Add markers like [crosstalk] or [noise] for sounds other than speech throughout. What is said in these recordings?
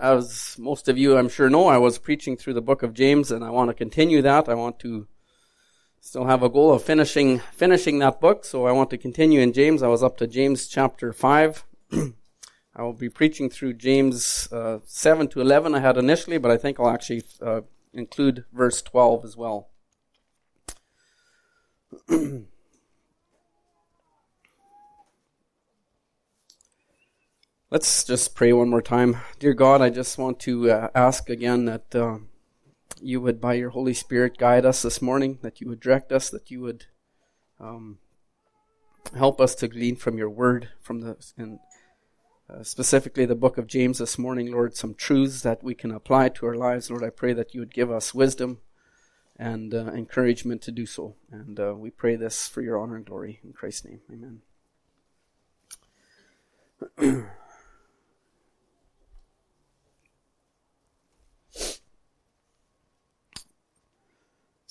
As most of you, I'm sure, know, I was preaching through the book of James, and I want to continue that. I want to still have a goal of finishing finishing that book, so I want to continue in James. I was up to James chapter five. [clears throat] I will be preaching through James uh, seven to eleven. I had initially, but I think I'll actually uh, include verse twelve as well. [clears throat] Let's just pray one more time. Dear God, I just want to uh, ask again that uh, you would, by your Holy Spirit, guide us this morning, that you would direct us, that you would um, help us to glean from your word, from the, and uh, specifically the book of James this morning, Lord, some truths that we can apply to our lives. Lord, I pray that you would give us wisdom and uh, encouragement to do so. And uh, we pray this for your honor and glory. In Christ's name, amen. [clears throat]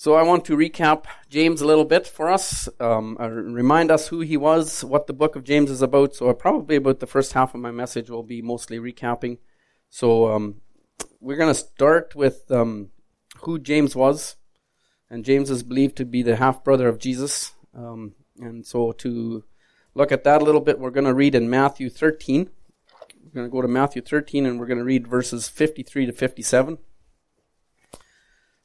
So I want to recap James a little bit for us, um, uh, remind us who he was, what the book of James is about. So probably about the first half of my message will be mostly recapping. So um, we're going to start with um, who James was, and James is believed to be the half brother of Jesus. Um, and so to look at that a little bit, we're going to read in Matthew 13. We're going to go to Matthew 13, and we're going to read verses 53 to 57.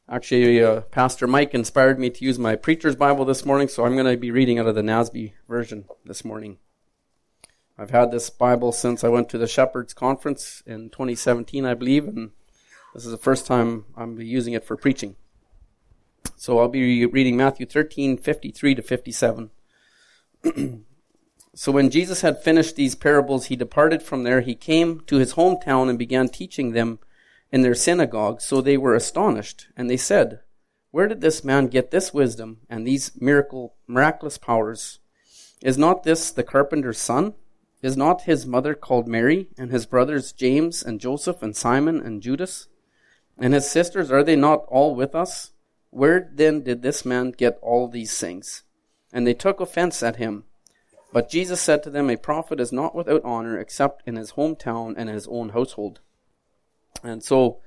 Actually, uh, Pastor Mike inspired me to use my preacher's Bible this morning, so I'm going to be reading out of the NASB version this morning. I've had this Bible since I went to the Shepherds Conference in 2017, I believe, and this is the first time I'm using it for preaching. So I'll be reading Matthew 13, 53 to 57. [clears throat] so when Jesus had finished these parables, he departed from there. He came to his hometown and began teaching them in their synagogue, so they were astonished, and they said, Where did this man get this wisdom and these miracle, miraculous powers? Is not this the carpenter's son? Is not his mother called Mary, and his brothers James and Joseph and Simon and Judas? And his sisters, are they not all with us? Where then did this man get all these things? And they took offense at him. But Jesus said to them, A prophet is not without honor except in his hometown and in his own household. And so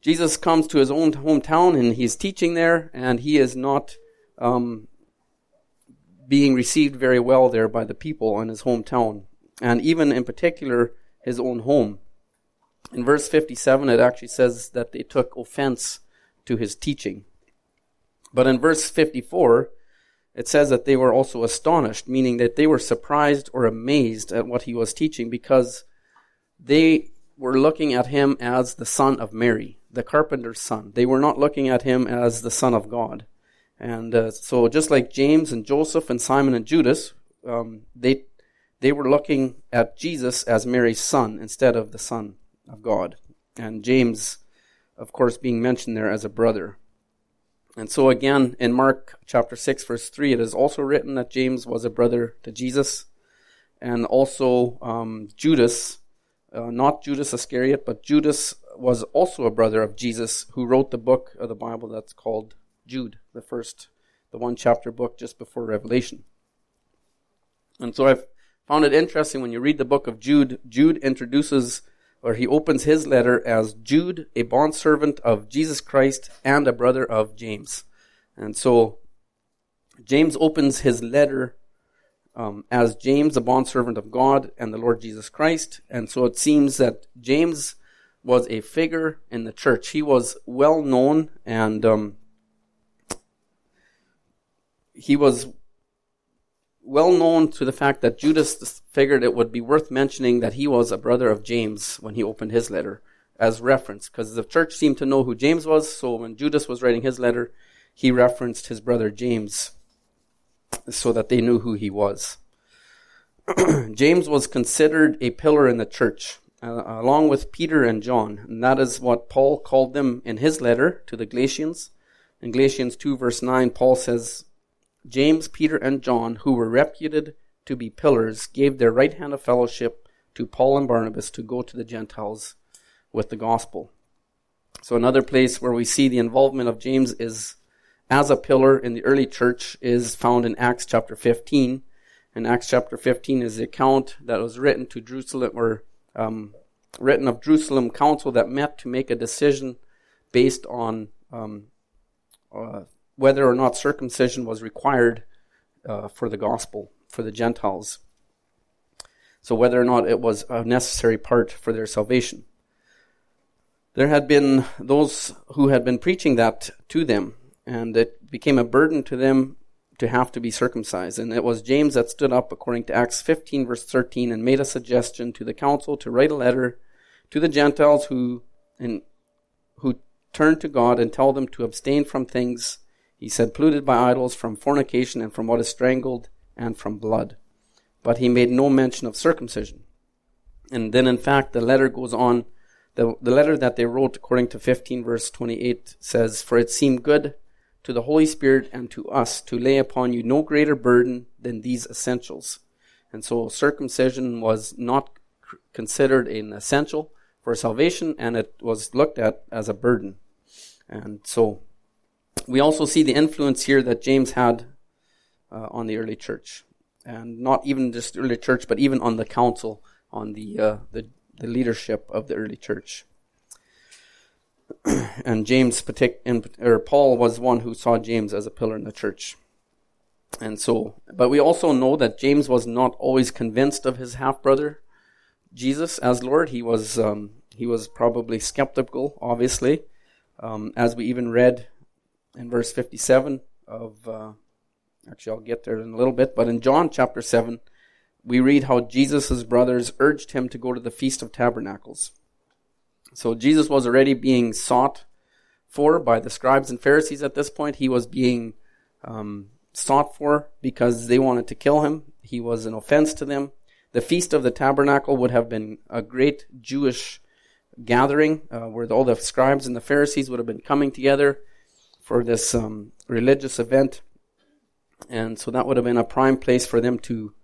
Jesus comes to his own hometown and he's teaching there, and he is not um, being received very well there by the people in his hometown, and even in particular his own home. In verse 57, it actually says that they took offense to his teaching. But in verse 54, it says that they were also astonished, meaning that they were surprised or amazed at what he was teaching because they were looking at him as the son of Mary, the carpenter's son. They were not looking at him as the son of God. And uh, so, just like James and Joseph and Simon and Judas, um, they they were looking at Jesus as Mary's son instead of the son of God. And James, of course, being mentioned there as a brother. And so again, in Mark chapter 6 verse 3, it is also written that James was a brother to Jesus. And also, um, Judas uh, not Judas Iscariot, but Judas was also a brother of Jesus who wrote the book of the Bible that's called Jude, the first, the one chapter book just before Revelation. And so I've found it interesting when you read the book of Jude, Jude introduces or he opens his letter as Jude, a bondservant of Jesus Christ and a brother of James. And so James opens his letter um, as James, a bondservant of God and the Lord Jesus Christ. And so it seems that James was a figure in the church. He was well known and um, he was well known to the fact that Judas figured it would be worth mentioning that he was a brother of James when he opened his letter as reference, because the church seemed to know who James was, so when Judas was writing his letter, he referenced his brother James so that they knew who he was. [clears throat] James was considered a pillar in the church, uh, along with Peter and John, and that is what Paul called them in his letter to the Galatians. In Galatians 2 verse 9, Paul says, James, Peter, and John, who were reputed to be pillars, gave their right hand of fellowship to Paul and Barnabas to go to the Gentiles with the gospel. So another place where we see the involvement of James is as a pillar in the early church is found in Acts chapter 15. And Acts chapter 15 is the account that was written to Jerusalem or um, written of Jerusalem council that met to make a decision based on um, uh, whether or not circumcision was required uh, for the gospel for the Gentiles. So whether or not it was a necessary part for their salvation. There had been those who had been preaching that to them, and it became a burden to them to have to be circumcised. And it was James that stood up, according to Acts 15, verse 13, and made a suggestion to the council to write a letter to the Gentiles who, and, who turn to God and tell them to abstain from things, he said, polluted by idols, from fornication, and from what is strangled, and from blood. But he made no mention of circumcision. And then, in fact, the letter goes on. The, the letter that they wrote, according to 15 verse 28, says, For it seemed good to the Holy Spirit and to us to lay upon you no greater burden than these essentials. And so circumcision was not considered an essential for salvation and it was looked at as a burden. And so we also see the influence here that James had uh, on the early church. And not even just the early church, but even on the council, on the, uh, the, the leadership of the early church. [clears throat] and James, or Paul was one who saw James as a pillar in the church. And so, but we also know that James was not always convinced of his half brother Jesus as Lord. He was um, he was probably skeptical, obviously, um, as we even read in verse fifty-seven of. Uh, actually, I'll get there in a little bit, but in John chapter seven, we read how Jesus' brothers urged him to go to the feast of tabernacles. So Jesus was already being sought for by the scribes and Pharisees at this point. He was being um, sought for because they wanted to kill him. He was an offense to them. The Feast of the Tabernacle would have been a great Jewish gathering uh, where all the scribes and the Pharisees would have been coming together for this um, religious event. And so that would have been a prime place for them to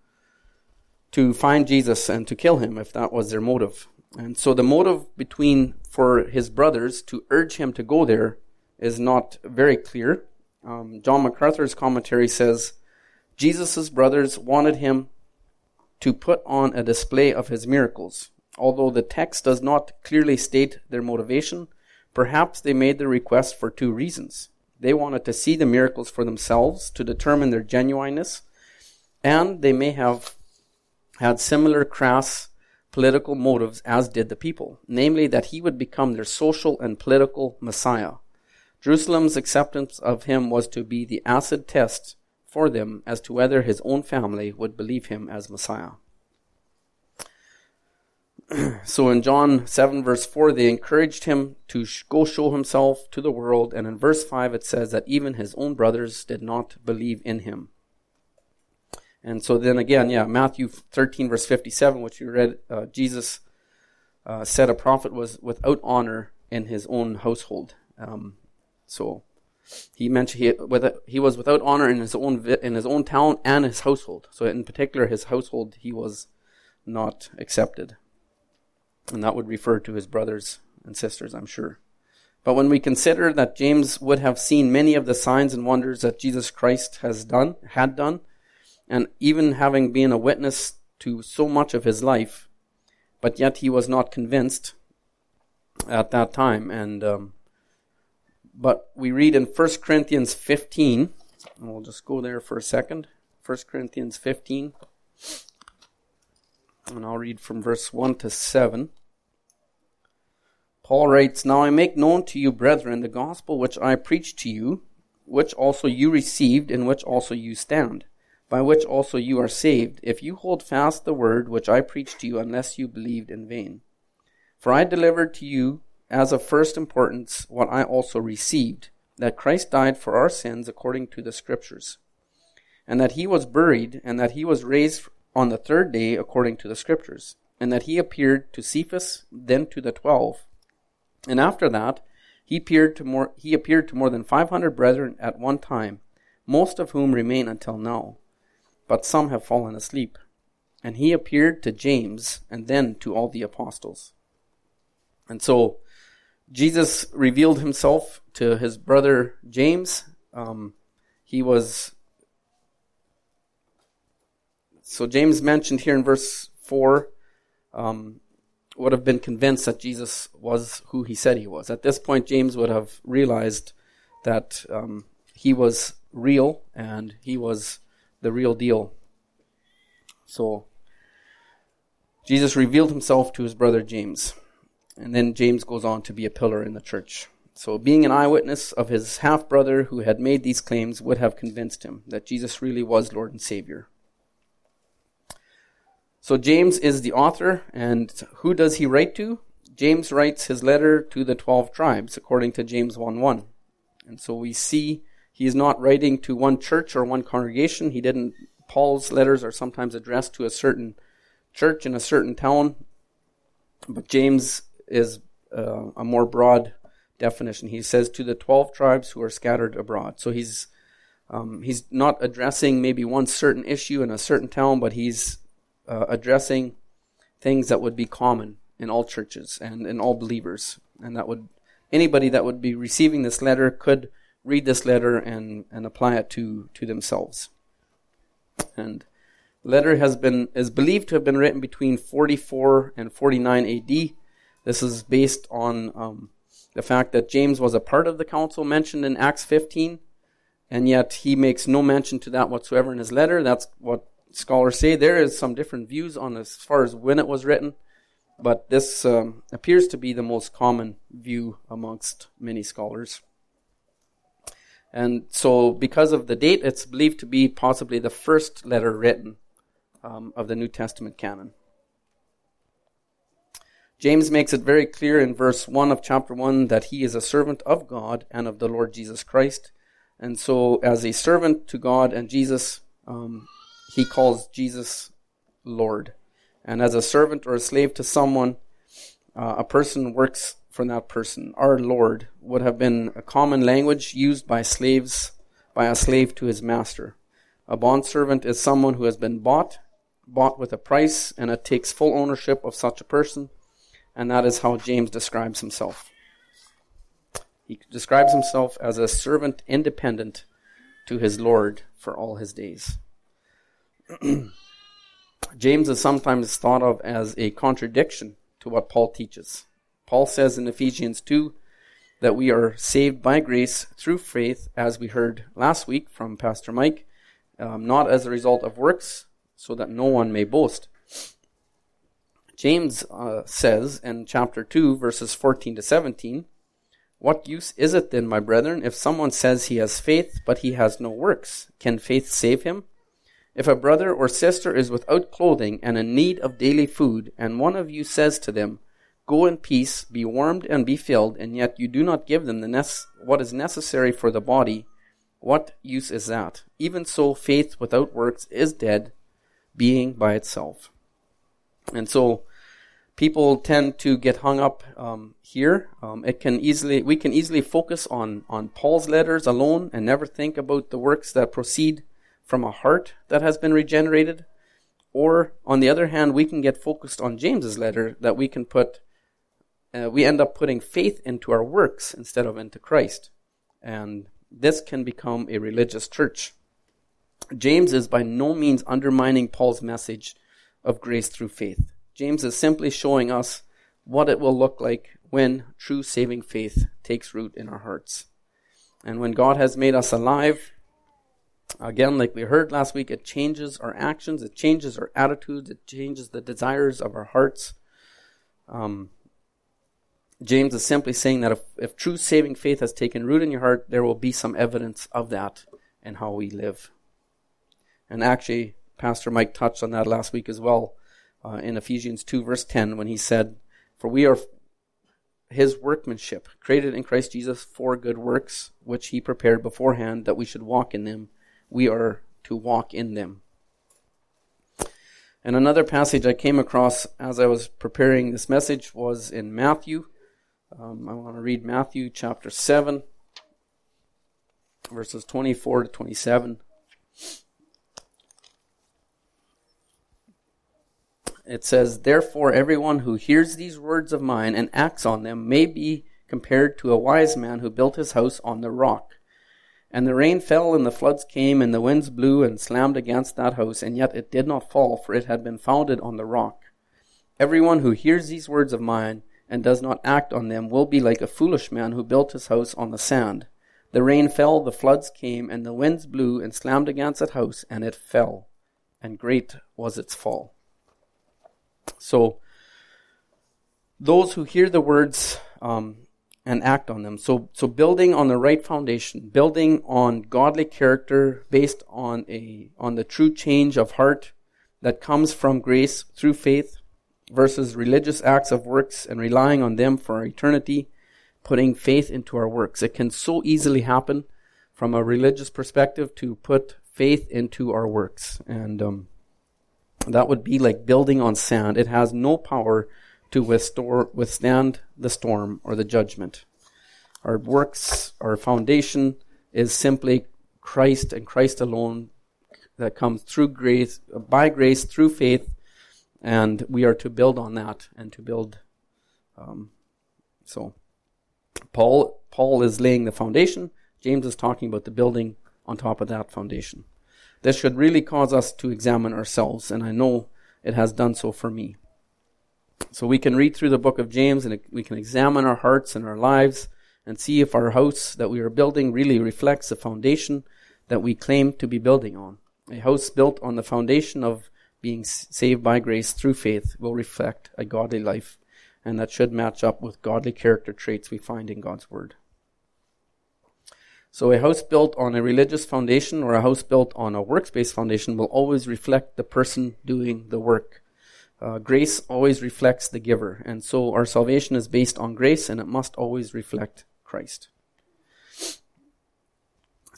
to find Jesus and to kill him if that was their motive. And so the motive between for his brothers to urge him to go there is not very clear. Um, John MacArthur's commentary says Jesus' brothers wanted him to put on a display of his miracles. Although the text does not clearly state their motivation, perhaps they made the request for two reasons. They wanted to see the miracles for themselves to determine their genuineness, and they may have had similar crass political motives as did the people, namely that he would become their social and political Messiah. Jerusalem's acceptance of him was to be the acid test for them as to whether his own family would believe him as Messiah. [clears throat] so in John 7 verse 4, they encouraged him to go show himself to the world. And in verse 5, it says that even his own brothers did not believe in him. And so then again, yeah, Matthew 13 verse 57, which you read, uh, Jesus uh, said a prophet was without honor in his own household. Um, so he mentioned he, with, he was without honor in his own in his own town and his household. So in particular, his household he was not accepted, and that would refer to his brothers and sisters, I'm sure. But when we consider that James would have seen many of the signs and wonders that Jesus Christ has done, had done, and even having been a witness to so much of his life, but yet he was not convinced at that time. And um, but we read in 1 Corinthians 15, and we'll just go there for a second. 1 Corinthians 15, and I'll read from verse 1 to 7. Paul writes, Now I make known to you, brethren, the gospel which I preached to you, which also you received, in which also you stand by which also you are saved, if you hold fast the word which I preached to you, unless you believed in vain. For I delivered to you as of first importance what I also received, that Christ died for our sins according to the Scriptures, and that he was buried, and that he was raised on the third day according to the Scriptures, and that he appeared to Cephas, then to the twelve. And after that, he appeared to more, he appeared to more than five hundred brethren at one time, most of whom remain until now but some have fallen asleep. And he appeared to James and then to all the apostles. And so Jesus revealed himself to his brother James. Um, he was. So James mentioned here in verse 4 um, would have been convinced that Jesus was who he said he was. At this point, James would have realized that um, he was real and he was the real deal. So, Jesus revealed himself to his brother James. And then James goes on to be a pillar in the church. So, being an eyewitness of his half brother who had made these claims would have convinced him that Jesus really was Lord and Savior. So, James is the author, and who does he write to? James writes his letter to the 12 tribes, according to James 1 1. And so we see he is not writing to one church or one congregation. He didn't, Paul's letters are sometimes addressed to a certain church in a certain town, but James is uh, a more broad definition. He says to the 12 tribes who are scattered abroad. So he's, um, he's not addressing maybe one certain issue in a certain town, but he's uh, addressing things that would be common in all churches and in all believers. And that would, anybody that would be receiving this letter could read this letter and, and apply it to, to themselves. And the letter has been, is believed to have been written between 44 and 49 AD. This is based on um, the fact that James was a part of the council mentioned in Acts 15, and yet he makes no mention to that whatsoever in his letter. That's what scholars say. There is some different views on as far as when it was written, but this um, appears to be the most common view amongst many scholars. And so, because of the date, it's believed to be possibly the first letter written um, of the New Testament canon. James makes it very clear in verse 1 of chapter 1 that he is a servant of God and of the Lord Jesus Christ. And so, as a servant to God and Jesus, um, he calls Jesus Lord. And as a servant or a slave to someone, uh, a person works for that person. Our Lord would have been a common language used by slaves, by a slave to his master. A bondservant is someone who has been bought, bought with a price, and it takes full ownership of such a person and that is how James describes himself. He describes himself as a servant independent to his Lord for all his days. [clears throat] James is sometimes thought of as a contradiction to what Paul teaches. Paul says in Ephesians 2 that we are saved by grace through faith, as we heard last week from Pastor Mike, um, not as a result of works, so that no one may boast. James uh, says in chapter 2, verses 14 to 17, What use is it then, my brethren, if someone says he has faith, but he has no works? Can faith save him? If a brother or sister is without clothing and in need of daily food, and one of you says to them, Go in peace, be warmed and be filled, and yet you do not give them the what is necessary for the body, what use is that? Even so, faith without works is dead, being by itself. And so, people tend to get hung up um, here. Um, it can easily we can easily focus on on Paul's letters alone and never think about the works that proceed from a heart that has been regenerated. Or on the other hand, we can get focused on James's letter that we can put uh, we end up putting faith into our works instead of into Christ, and this can become a religious church. James is by no means undermining Paul's message of grace through faith. James is simply showing us what it will look like when true saving faith takes root in our hearts. And when God has made us alive, again, like we heard last week, it changes our actions, it changes our attitudes, it changes the desires of our hearts. Um, James is simply saying that if, if true saving faith has taken root in your heart, there will be some evidence of that in how we live. And actually, Pastor Mike touched on that last week as well uh, in Ephesians 2, verse 10, when he said, For we are his workmanship, created in Christ Jesus for good works, which he prepared beforehand that we should walk in them. We are to walk in them. And another passage I came across as I was preparing this message was in Matthew. Um, I want to read Matthew chapter 7, verses 24 to 27. it says, Therefore, everyone who hears these words of mine and acts on them may be compared to a wise man who built his house on the rock. And the rain fell, and the floods came, and the winds blew and slammed against that house, and yet it did not fall, for it had been founded on the rock. Everyone who hears these words of mine and does not act on them will be like a foolish man who built his house on the sand. The rain fell, the floods came, and the winds blew and slammed against that house, and it fell, and great was its fall. So, those who hear the words um, and act on them. So, so building on the right foundation, building on godly character based on a on the true change of heart that comes from grace through faith, versus religious acts of works and relying on them for eternity putting faith into our works. It can so easily happen from a religious perspective to put faith into our works. And um, that would be like building on sand. It has no power to withstand the storm or the judgment. Our works, our foundation is simply Christ and Christ alone that comes through grace, by grace, through faith, and we are to build on that and to build. Um, so. Paul, Paul is laying the foundation. James is talking about the building on top of that foundation. This should really cause us to examine ourselves, and I know it has done so for me. So we can read through the book of James and we can examine our hearts and our lives and see if our house that we are building really reflects the foundation that we claim to be building on. A house built on the foundation of being saved by grace through faith will reflect a godly life and that should match up with godly character traits we find in God's Word. So, a house built on a religious foundation or a house built on a works based foundation will always reflect the person doing the work. Uh, grace always reflects the giver, and so our salvation is based on grace and it must always reflect Christ.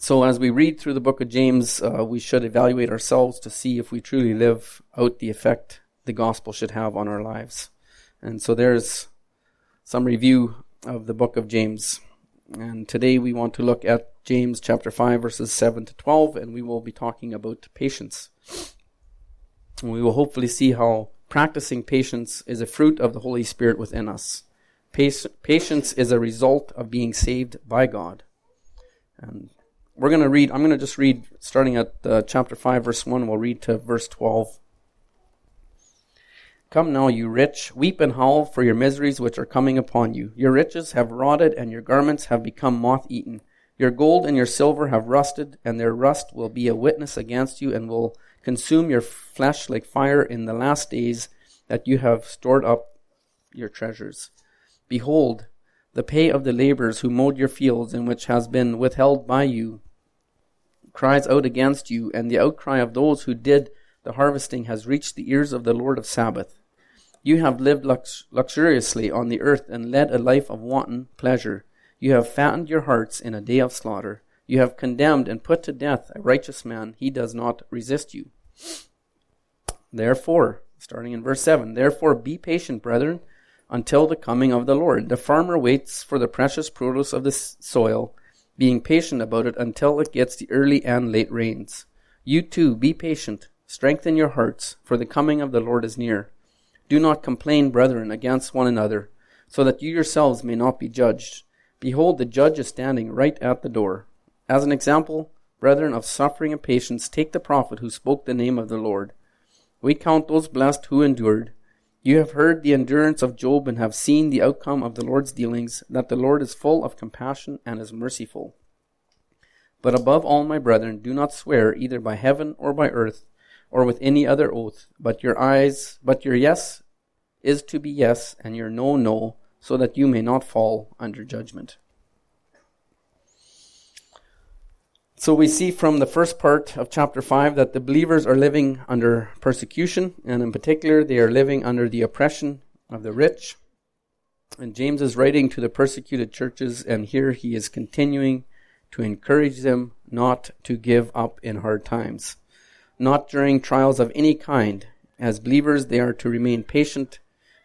So, as we read through the book of James, uh, we should evaluate ourselves to see if we truly live out the effect the gospel should have on our lives. And so there's some review of the book of James. And today we want to look at James chapter 5 verses 7 to 12 and we will be talking about patience. And we will hopefully see how practicing patience is a fruit of the Holy Spirit within us. Patience is a result of being saved by God. And we're going to read, I'm going to just read starting at uh, chapter 5 verse 1, we'll read to verse 12. Come now, you rich, weep and howl for your miseries which are coming upon you. Your riches have rotted, and your garments have become moth eaten. Your gold and your silver have rusted, and their rust will be a witness against you, and will consume your flesh like fire in the last days that you have stored up your treasures. Behold, the pay of the laborers who mowed your fields, and which has been withheld by you, cries out against you, and the outcry of those who did the harvesting has reached the ears of the Lord of Sabbath. You have lived lux- luxuriously on the earth and led a life of wanton pleasure. You have fattened your hearts in a day of slaughter. You have condemned and put to death a righteous man. He does not resist you. Therefore, starting in verse 7, therefore be patient, brethren, until the coming of the Lord. The farmer waits for the precious produce of the soil, being patient about it until it gets the early and late rains. You too, be patient. Strengthen your hearts, for the coming of the Lord is near. Do not complain, brethren, against one another, so that you yourselves may not be judged. Behold, the judge is standing right at the door. As an example, brethren, of suffering and patience, take the prophet who spoke the name of the Lord. We count those blessed who endured. You have heard the endurance of Job and have seen the outcome of the Lord's dealings, that the Lord is full of compassion and is merciful. But above all, my brethren, do not swear either by heaven or by earth or with any other oath, but your eyes, but your yes is to be yes, and your no, no, so that you may not fall under judgment. So we see from the first part of chapter 5 that the believers are living under persecution, and in particular, they are living under the oppression of the rich. And James is writing to the persecuted churches, and here he is continuing to encourage them not to give up in hard times not during trials of any kind. As believers, they are to remain patient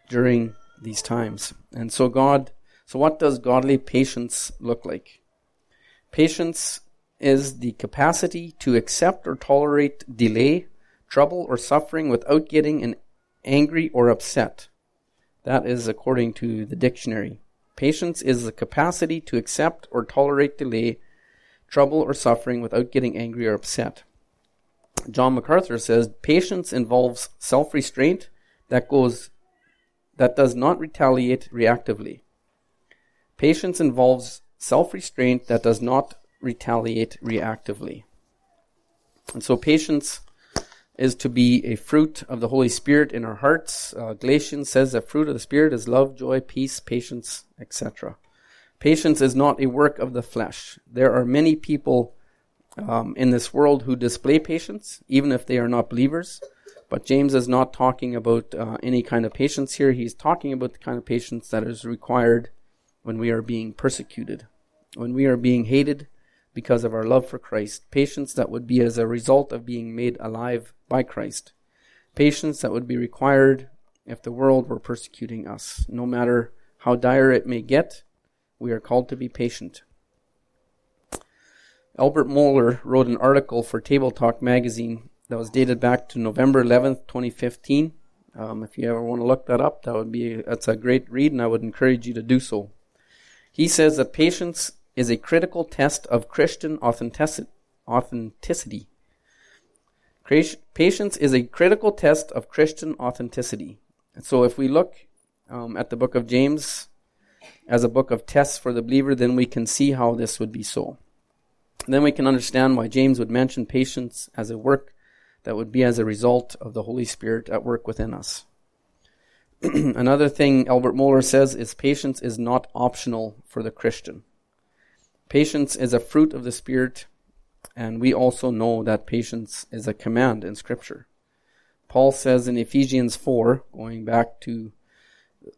during these times. And so, God, so what does godly patience look like? Patience is the capacity to accept or tolerate delay, trouble, or suffering without getting angry or upset. That is according to the dictionary. Patience is the capacity to accept or tolerate delay, trouble, or suffering without getting angry or upset. John MacArthur says patience involves self restraint that goes that does not retaliate reactively. Patience involves self restraint that does not retaliate reactively. And so patience is to be a fruit of the Holy Spirit in our hearts. Uh, Galatians says that fruit of the Spirit is love, joy, peace, patience, etc. Patience is not a work of the flesh. There are many people um, in this world who display patience, even if they are not believers. But James is not talking about uh, any kind of patience here. He's talking about the kind of patience that is required when we are being persecuted, when we are being hated because of our love for Christ. Patience that would be as a result of being made alive by Christ. Patience that would be required if the world were persecuting us. No matter how dire it may get, we are called to be patient. Albert Mohler wrote an article for Tabletalk magazine that was dated back to November 11th, 2015. Um, if you ever want to look that up, that would be that's a great read, and I would encourage you to do so. He says that patience is a critical test of Christian authenticity. Patience is a critical test of Christian authenticity. So, if we look um, at the book of James as a book of tests for the believer, then we can see how this would be so. Then we can understand why James would mention patience as a work that would be as a result of the Holy Spirit at work within us. [clears throat] Another thing Albert Mohler says is patience is not optional for the Christian. Patience is a fruit of the Spirit, and we also know that patience is a command in Scripture. Paul says in Ephesians 4, going back to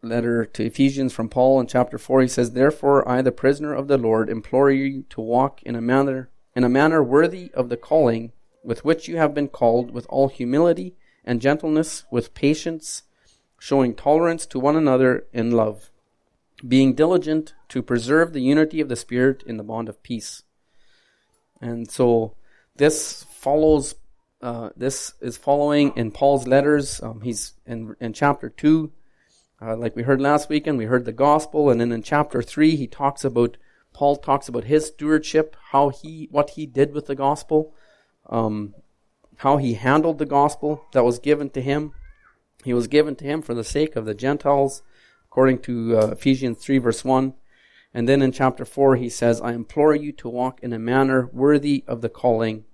letter to Ephesians from Paul in chapter 4, he says, Therefore I, the prisoner of the Lord, implore you to walk in a manner in a manner worthy of the calling with which you have been called, with all humility and gentleness, with patience, showing tolerance to one another in love, being diligent to preserve the unity of the Spirit in the bond of peace. And so this follows, uh, this is following in Paul's letters. Um, he's in, in chapter 2, uh, like we heard last weekend, we heard the gospel, and then in chapter 3, he talks about, Paul talks about his stewardship, how he, what he did with the gospel um, how he handled the gospel that was given to him. He was given to him for the sake of the Gentiles, according to uh, Ephesians 3, verse 1. And then in chapter 4, he says, I implore you to walk in a manner worthy of the calling,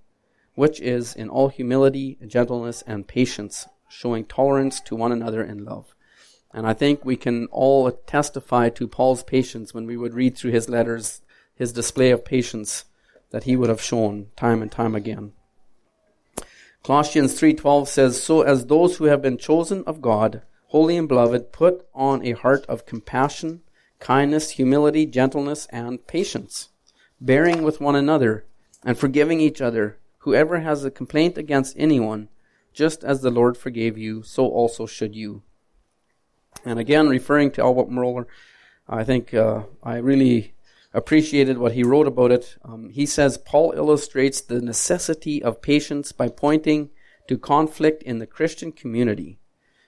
which is in all humility, gentleness, and patience, showing tolerance to one another in love. And I think we can all testify to Paul's patience when we would read through his letters, his display of patience that he would have shown time and time again. Colossians 3:12 says, "So as those who have been chosen of God, holy and beloved, put on a heart of compassion, kindness, humility, gentleness, and patience, bearing with one another and forgiving each other. Whoever has a complaint against anyone, just as the Lord forgave you, so also should you." And again, referring to Albert Mohler, I think uh, I really appreciated what he wrote about it. Um, he says Paul illustrates the necessity of patience by pointing to conflict in the Christian community.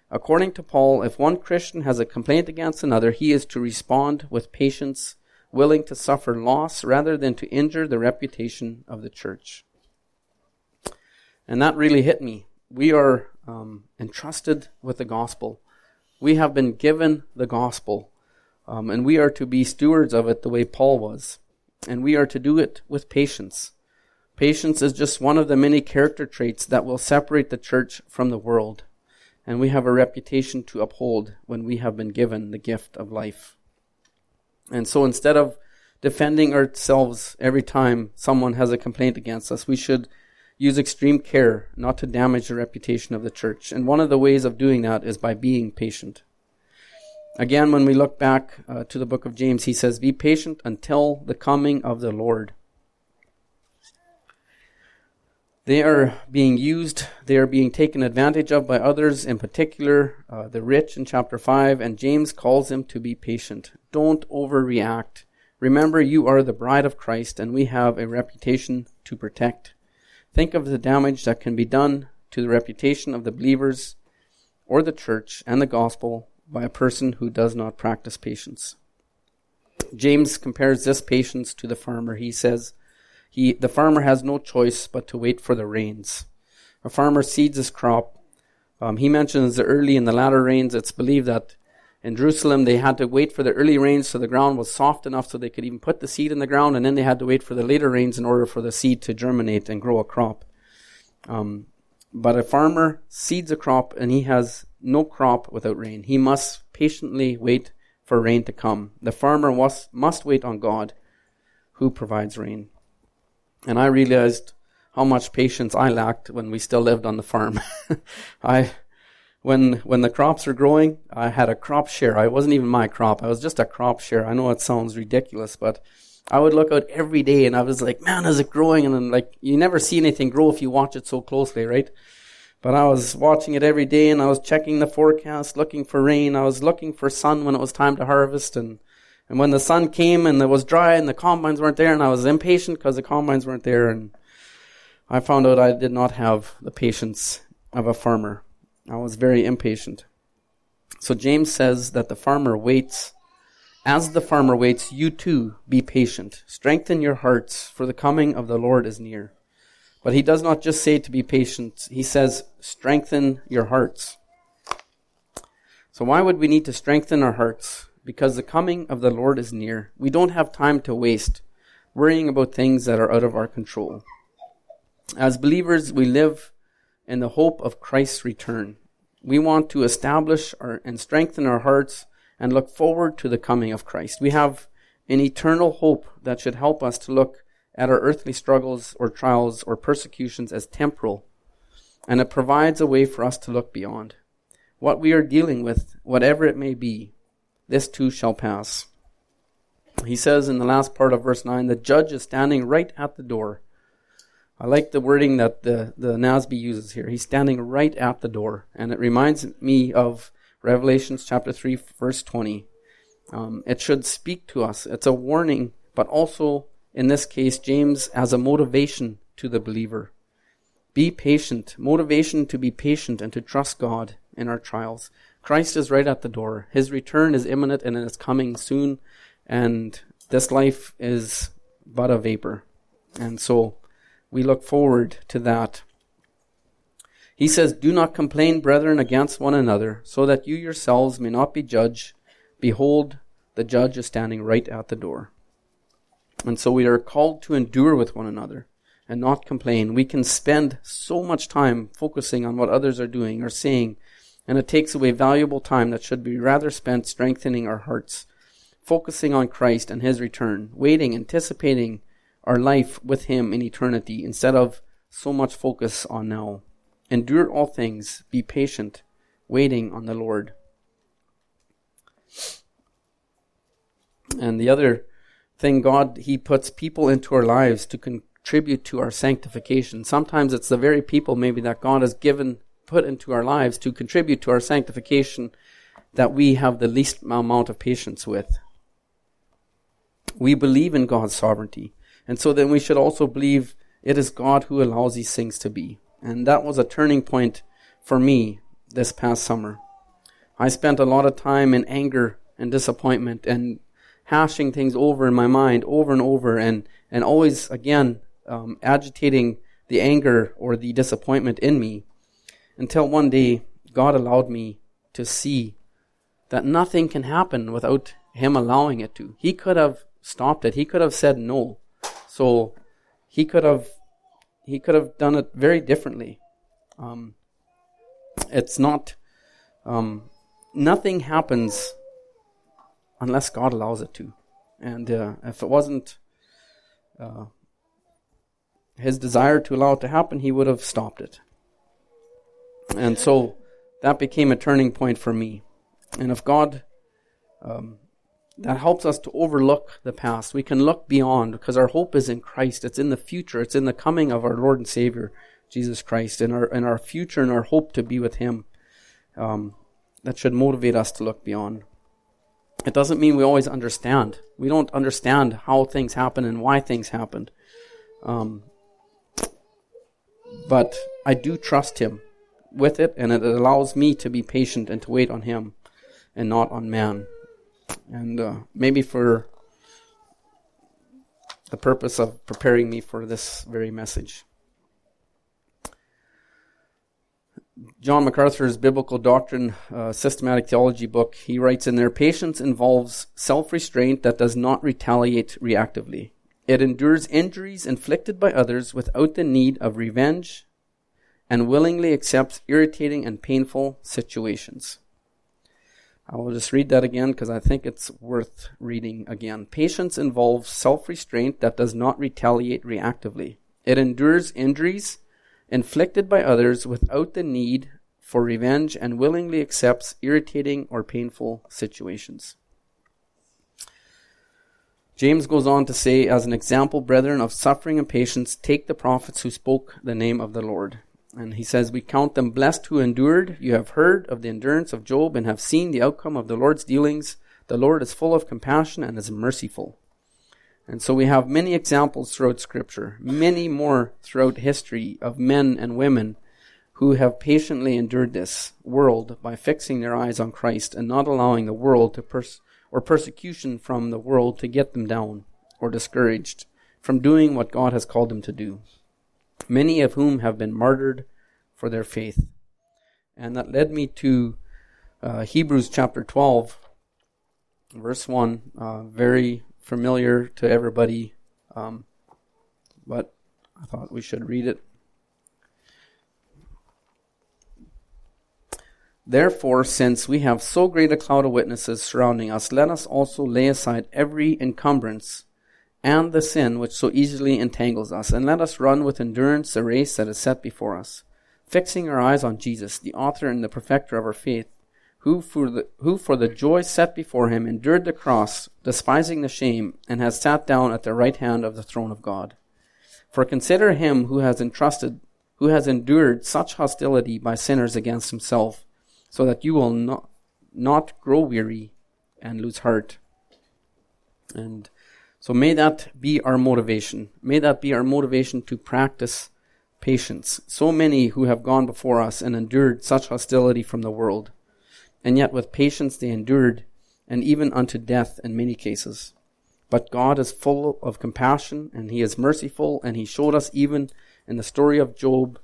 According to Paul, if one Christian has a complaint against another, he is to respond with patience, willing to suffer loss rather than to injure the reputation of the church. And that really hit me. We are um, entrusted with the gospel. We have been given the gospel. Um, and we are to be stewards of it the way Paul was. And we are to do it with patience. Patience is just one of the many character traits that will separate the church from the world. And we have a reputation to uphold when we have been given the gift of life. And so instead of defending ourselves every time someone has a complaint against us, we should use extreme care not to damage the reputation of the church. And one of the ways of doing that is by being patient. Again, when we look back uh, to the book of James, he says, Be patient until the coming of the Lord. They are being used, they are being taken advantage of by others, in particular uh, the rich in chapter 5, and James calls them to be patient. Don't overreact. Remember, you are the bride of Christ, and we have a reputation to protect. Think of the damage that can be done to the reputation of the believers or the church and the gospel by a person who does not practice patience. James compares this patience to the farmer. He says, he, the farmer has no choice but to wait for the rains. A farmer seeds his crop. Um, he mentions the early and the latter rains. It's believed that in Jerusalem, they had to wait for the early rains so the ground was soft enough so they could even put the seed in the ground, and then they had to wait for the later rains in order for the seed to germinate and grow a crop. Um, but a farmer seeds a crop and he has no crop without rain. He must patiently wait for rain to come. The farmer must, must wait on God who provides rain. And I realized how much patience I lacked when we still lived on the farm. [laughs] I when when the crops were growing, I had a crop share. I wasn't even my crop. I was just a crop share. I know it sounds ridiculous, but I would look out every day and I was like, man, is it growing? And then like you never see anything grow if you watch it so closely, right? But I was watching it every day and I was checking the forecast, looking for rain. I was looking for sun when it was time to harvest and and when the sun came and it was dry and the combines weren't there and I was impatient because the combines weren't there and I found out I did not have the patience of a farmer. I was very impatient. So James says that the farmer waits. As the farmer waits, you too be patient. Strengthen your hearts, for the coming of the Lord is near. But he does not just say to be patient, he says, strengthen your hearts. So why would we need to strengthen our hearts? Because the coming of the Lord is near. We don't have time to waste worrying about things that are out of our control. As believers, we live in the hope of Christ's return. We want to establish our, and strengthen our hearts and look forward to the coming of Christ. We have an eternal hope that should help us to look at our earthly struggles or trials or persecutions as temporal, and it provides a way for us to look beyond. What we are dealing with, whatever it may be, this too shall pass. He says in the last part of verse 9, the judge is standing right at the door. I like the wording that the, the NASB uses here. He's standing right at the door. And it reminds me of Revelations chapter 3, verse 20. Um, it should speak to us. It's a warning, but also, in this case, James as a motivation to the believer. Be patient. Motivation to be patient and to trust God in our trials. Christ is right at the door. His return is imminent and it is coming soon. And this life is but a vapor. And so, we look forward to that. He says, Do not complain, brethren, against one another, so that you yourselves may not be judged. Behold, the judge is standing right at the door. And so we are called to endure with one another and not complain. We can spend so much time focusing on what others are doing or saying, and it takes away valuable time that should be rather spent strengthening our hearts, focusing on Christ and His return, waiting, anticipating, our life with Him in eternity instead of so much focus on now. Endure all things, be patient, waiting on the Lord. And the other thing, God, He puts people into our lives to contribute to our sanctification. Sometimes it's the very people maybe that God has given, put into our lives to contribute to our sanctification that we have the least amount of patience with. We believe in God's sovereignty. And so then we should also believe it is God who allows these things to be. And that was a turning point for me this past summer. I spent a lot of time in anger and disappointment and hashing things over in my mind over and over and, and always again um, agitating the anger or the disappointment in me until one day God allowed me to see that nothing can happen without Him allowing it to. He could have stopped it. He could have said no. So he could have he could have done it very differently. Um, it's not um, nothing happens unless God allows it to, and uh, if it wasn't uh, his desire to allow it to happen, he would have stopped it. And so that became a turning point for me. And if God um, that helps us to overlook the past. We can look beyond because our hope is in Christ. It's in the future. It's in the coming of our Lord and Savior, Jesus Christ, and our, and our future and our hope to be with Him. Um, that should motivate us to look beyond. It doesn't mean we always understand. We don't understand how things happen and why things happened. Um, but I do trust Him with it, and it allows me to be patient and to wait on Him and not on man and uh, maybe for the purpose of preparing me for this very message. John MacArthur's Biblical Doctrine, uh, Systematic Theology book, he writes in there, patience involves self-restraint that does not retaliate reactively. It endures injuries inflicted by others without the need of revenge and willingly accepts irritating and painful situations. I will just read that again because I think it's worth reading again. Patience involves self-restraint that does not retaliate reactively. It endures injuries inflicted by others without the need for revenge and willingly accepts irritating or painful situations. James goes on to say, as an example, brethren, of suffering and patience, take the prophets who spoke the name of the Lord. And he says, We count them blessed who endured. You have heard of the endurance of Job and have seen the outcome of the Lord's dealings. The Lord is full of compassion and is merciful. And so we have many examples throughout Scripture, many more throughout history of men and women who have patiently endured this world by fixing their eyes on Christ and not allowing the world to pers- or persecution from the world to get them down or discouraged from doing what God has called them to do. Many of whom have been martyred for their faith. And that led me to uh, Hebrews chapter 12, verse 1. Uh, very familiar to everybody, um, but I thought we should read it. Therefore, since we have so great a cloud of witnesses surrounding us, let us also lay aside every encumbrance and the sin which so easily entangles us, and let us run with endurance the race that is set before us, fixing our eyes on Jesus, the author and the perfecter of our faith, who for the, who for the joy set before him endured the cross, despising the shame, and has sat down at the right hand of the throne of God. For consider him who has entrusted, who has endured such hostility by sinners against himself, so that you will not, not grow weary and lose heart. And so may that be our motivation. May that be our motivation to practice patience. So many who have gone before us and endured such hostility from the world, and yet with patience they endured, and even unto death in many cases. But God is full of compassion, and He is merciful, and He showed us even in the story of Job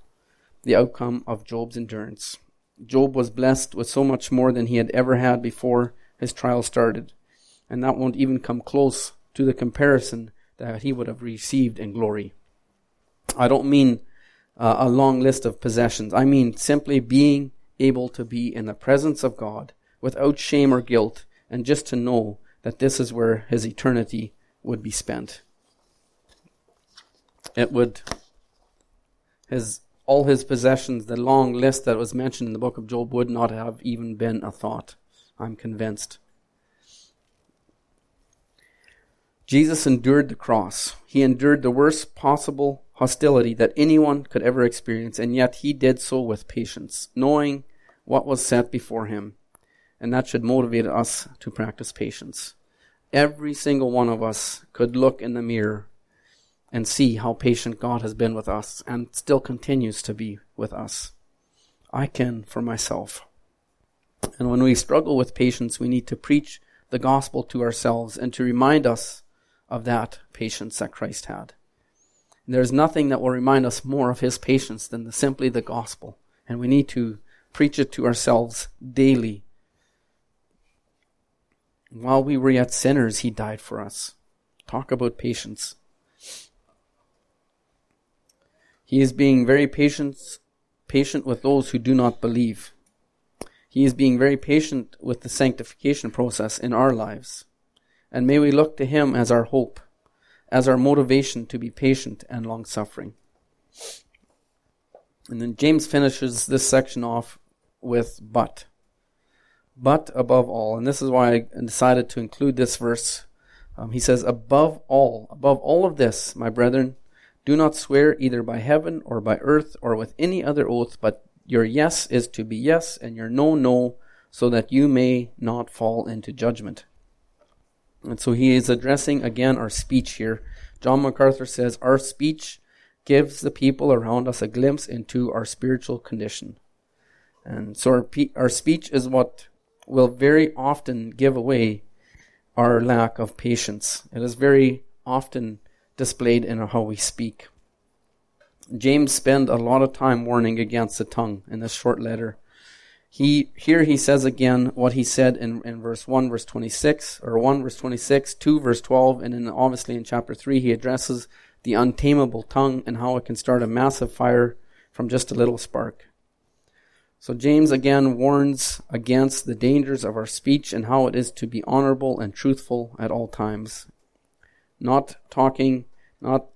the outcome of Job's endurance. Job was blessed with so much more than he had ever had before his trial started. And that won't even come close to the comparison that he would have received in glory. I don't mean uh, a long list of possessions. I mean simply being able to be in the presence of God without shame or guilt and just to know that this is where his eternity would be spent. It would, his all his possessions, the long list that was mentioned in the book of Job, would not have even been a thought. I'm convinced. Jesus endured the cross. He endured the worst possible hostility that anyone could ever experience, and yet he did so with patience, knowing what was set before him. And that should motivate us to practice patience. Every single one of us could look in the mirror and see how patient God has been with us and still continues to be with us. I can for myself. And when we struggle with patience, we need to preach the gospel to ourselves and to remind us of that patience that Christ had. And there's nothing that will remind us more of his patience than the, simply the gospel. And we need to preach it to ourselves daily. While we were yet sinners, he died for us. Talk about patience. He is being very patient, patient with those who do not believe. He is being very patient with the sanctification process in our lives. And may we look to Him as our hope, as our motivation to be patient and long suffering. And then James finishes this section off with but. But above all, and this is why I decided to include this verse. Um, he says, above all, above all of this, my brethren, do not swear either by heaven or by earth or with any other oath, but your yes is to be yes and your no, no, so that you may not fall into judgment. And so he is addressing again our speech here. John MacArthur says, Our speech gives the people around us a glimpse into our spiritual condition. And so our, our speech is what will very often give away our lack of patience. It is very often displayed in how we speak. James spent a lot of time warning against the tongue in this short letter. He here he says again what he said in, in verse 1, verse 26, or 1 verse 26, 2 verse 12, and then obviously in chapter 3 he addresses the untamable tongue and how it can start a massive fire from just a little spark. So James again warns against the dangers of our speech and how it is to be honorable and truthful at all times. Not talking, not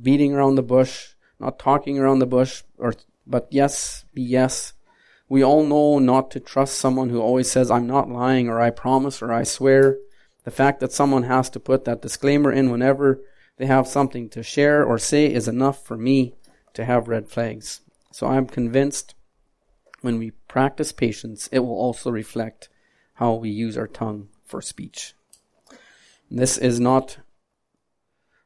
beating around the bush, not talking around the bush, or, but yes, be yes, we all know not to trust someone who always says, I'm not lying, or I promise, or I swear. The fact that someone has to put that disclaimer in whenever they have something to share or say is enough for me to have red flags. So I'm convinced when we practice patience, it will also reflect how we use our tongue for speech. This is not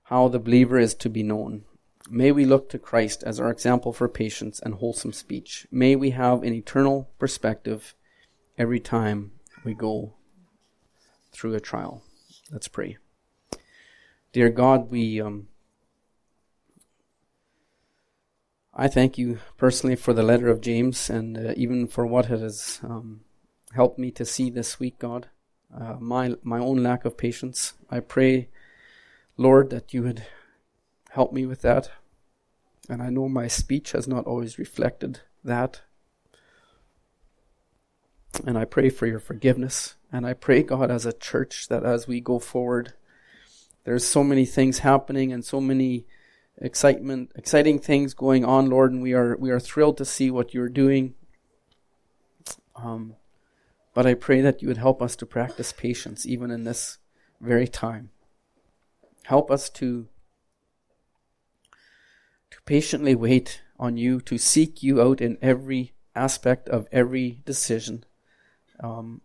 how the believer is to be known. May we look to Christ as our example for patience and wholesome speech. May we have an eternal perspective every time we go through a trial. Let's pray. Dear God, we um, I thank you personally for the letter of James and uh, even for what it has um, helped me to see this week, God. Uh, my my own lack of patience. I pray, Lord, that you would help me with that. And I know my speech has not always reflected that. And I pray for your forgiveness. And I pray, God, as a church, that as we go forward, there's so many things happening and so many excitement, exciting things going on, Lord, and we are we are thrilled to see what you're doing. Um, but I pray that you would help us to practice patience even in this very time. Help us to patiently wait on you, to seek you out in every aspect of every decision. Um,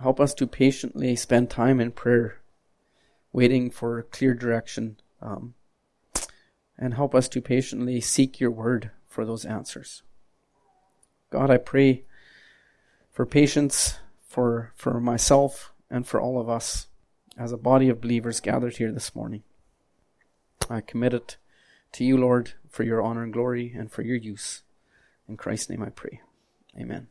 help us to patiently spend time in prayer, waiting for clear direction. Um, and help us to patiently seek your word for those answers. God, I pray for patience for, for myself and for all of us as a body of believers gathered here this morning. I commit it to you, Lord, for your honor and glory and for your use. In Christ's name I pray. Amen.